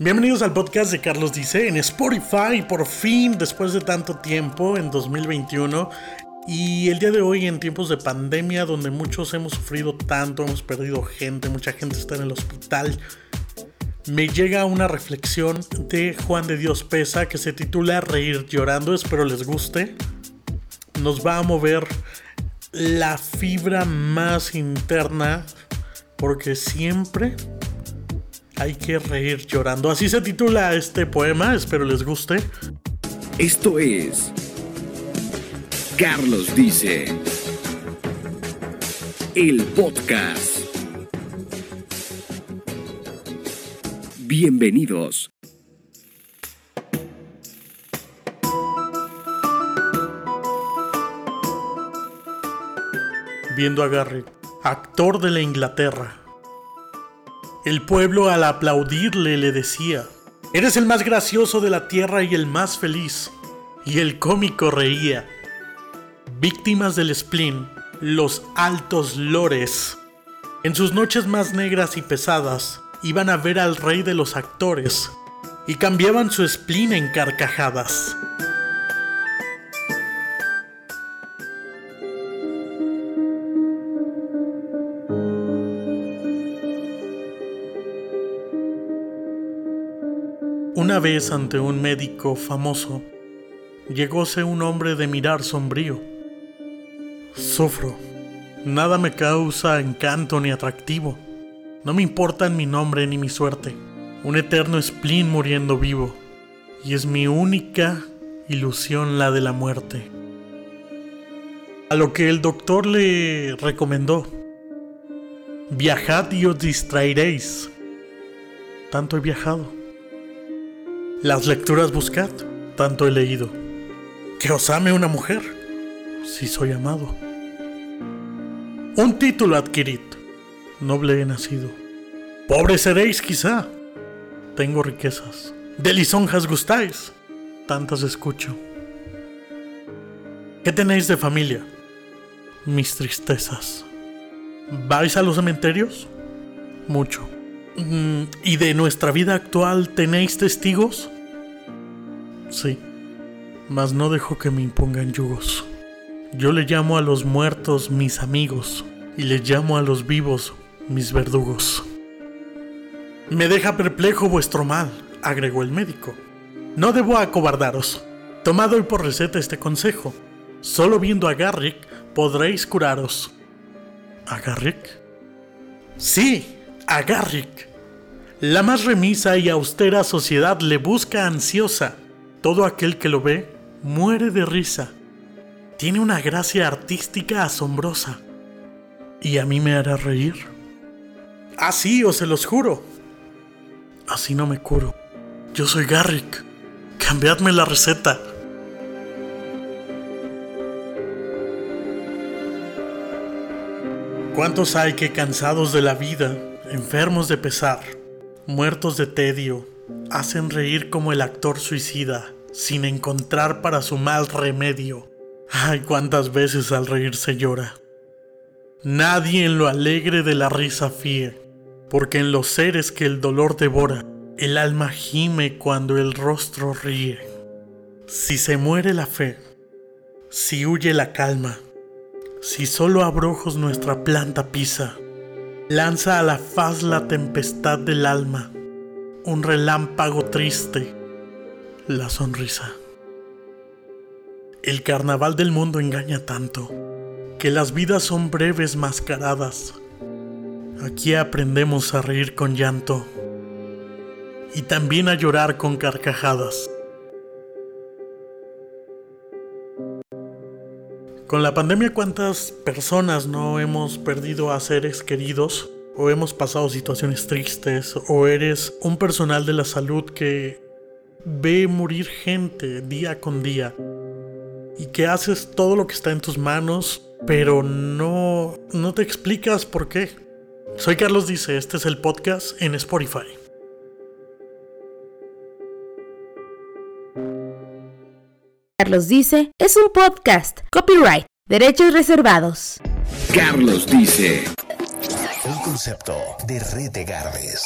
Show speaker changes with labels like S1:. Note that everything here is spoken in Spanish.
S1: Bienvenidos al podcast de Carlos Dice en Spotify, por fin, después de tanto tiempo, en 2021. Y el día de hoy, en tiempos de pandemia, donde muchos hemos sufrido tanto, hemos perdido gente, mucha gente está en el hospital, me llega una reflexión de Juan de Dios Pesa que se titula Reír llorando, espero les guste. Nos va a mover la fibra más interna, porque siempre hay que reír llorando. Así se titula este poema, espero les guste.
S2: Esto es Carlos dice el podcast. Bienvenidos.
S1: Viendo a Gary, actor de la Inglaterra, el pueblo al aplaudirle le decía, Eres el más gracioso de la tierra y el más feliz. Y el cómico reía. Víctimas del spleen, los altos lores. En sus noches más negras y pesadas, iban a ver al rey de los actores y cambiaban su spleen en carcajadas. Una vez ante un médico famoso, llegóse un hombre de mirar sombrío. Sufro. Nada me causa encanto ni atractivo. No me importan mi nombre ni mi suerte. Un eterno spleen muriendo vivo. Y es mi única ilusión la de la muerte. A lo que el doctor le recomendó. Viajad y os distraeréis. Tanto he viajado. Las lecturas buscad, tanto he leído. Que os ame una mujer, si soy amado. Un título adquirid, noble he nacido. Pobre seréis quizá, tengo riquezas. De lisonjas gustáis, tantas escucho. ¿Qué tenéis de familia? Mis tristezas. ¿Vais a los cementerios? Mucho. ¿Y de nuestra vida actual tenéis testigos? Sí, mas no dejo que me impongan yugos. Yo le llamo a los muertos mis amigos y le llamo a los vivos mis verdugos. Me deja perplejo vuestro mal, agregó el médico. No debo acobardaros. Tomad hoy por receta este consejo. Solo viendo a Garrick podréis curaros. ¿A Garrick? Sí, a Garrick. La más remisa y austera sociedad le busca ansiosa. Todo aquel que lo ve muere de risa. Tiene una gracia artística asombrosa. ¿Y a mí me hará reír? Así os se los juro. Así no me curo. Yo soy Garrick. Cambiadme la receta. ¿Cuántos hay que cansados de la vida, enfermos de pesar, muertos de tedio, hacen reír como el actor suicida, sin encontrar para su mal remedio? Ay, cuántas veces al reír se llora. Nadie en lo alegre de la risa fíe, porque en los seres que el dolor devora, el alma gime cuando el rostro ríe. Si se muere la fe, si huye la calma, si solo abrojos nuestra planta pisa, lanza a la faz la tempestad del alma, un relámpago triste, la sonrisa. El carnaval del mundo engaña tanto, que las vidas son breves mascaradas. Aquí aprendemos a reír con llanto y también a llorar con carcajadas. Con la pandemia, ¿cuántas personas no hemos perdido a seres queridos? O hemos pasado situaciones tristes, o eres un personal de la salud que ve morir gente día con día y que haces todo lo que está en tus manos, pero no, no te explicas por qué. Soy Carlos Dice, este es el podcast en Spotify.
S3: Carlos Dice es un podcast. Copyright. Derechos reservados.
S2: Carlos dice.
S4: Un concepto de Red de Gardes.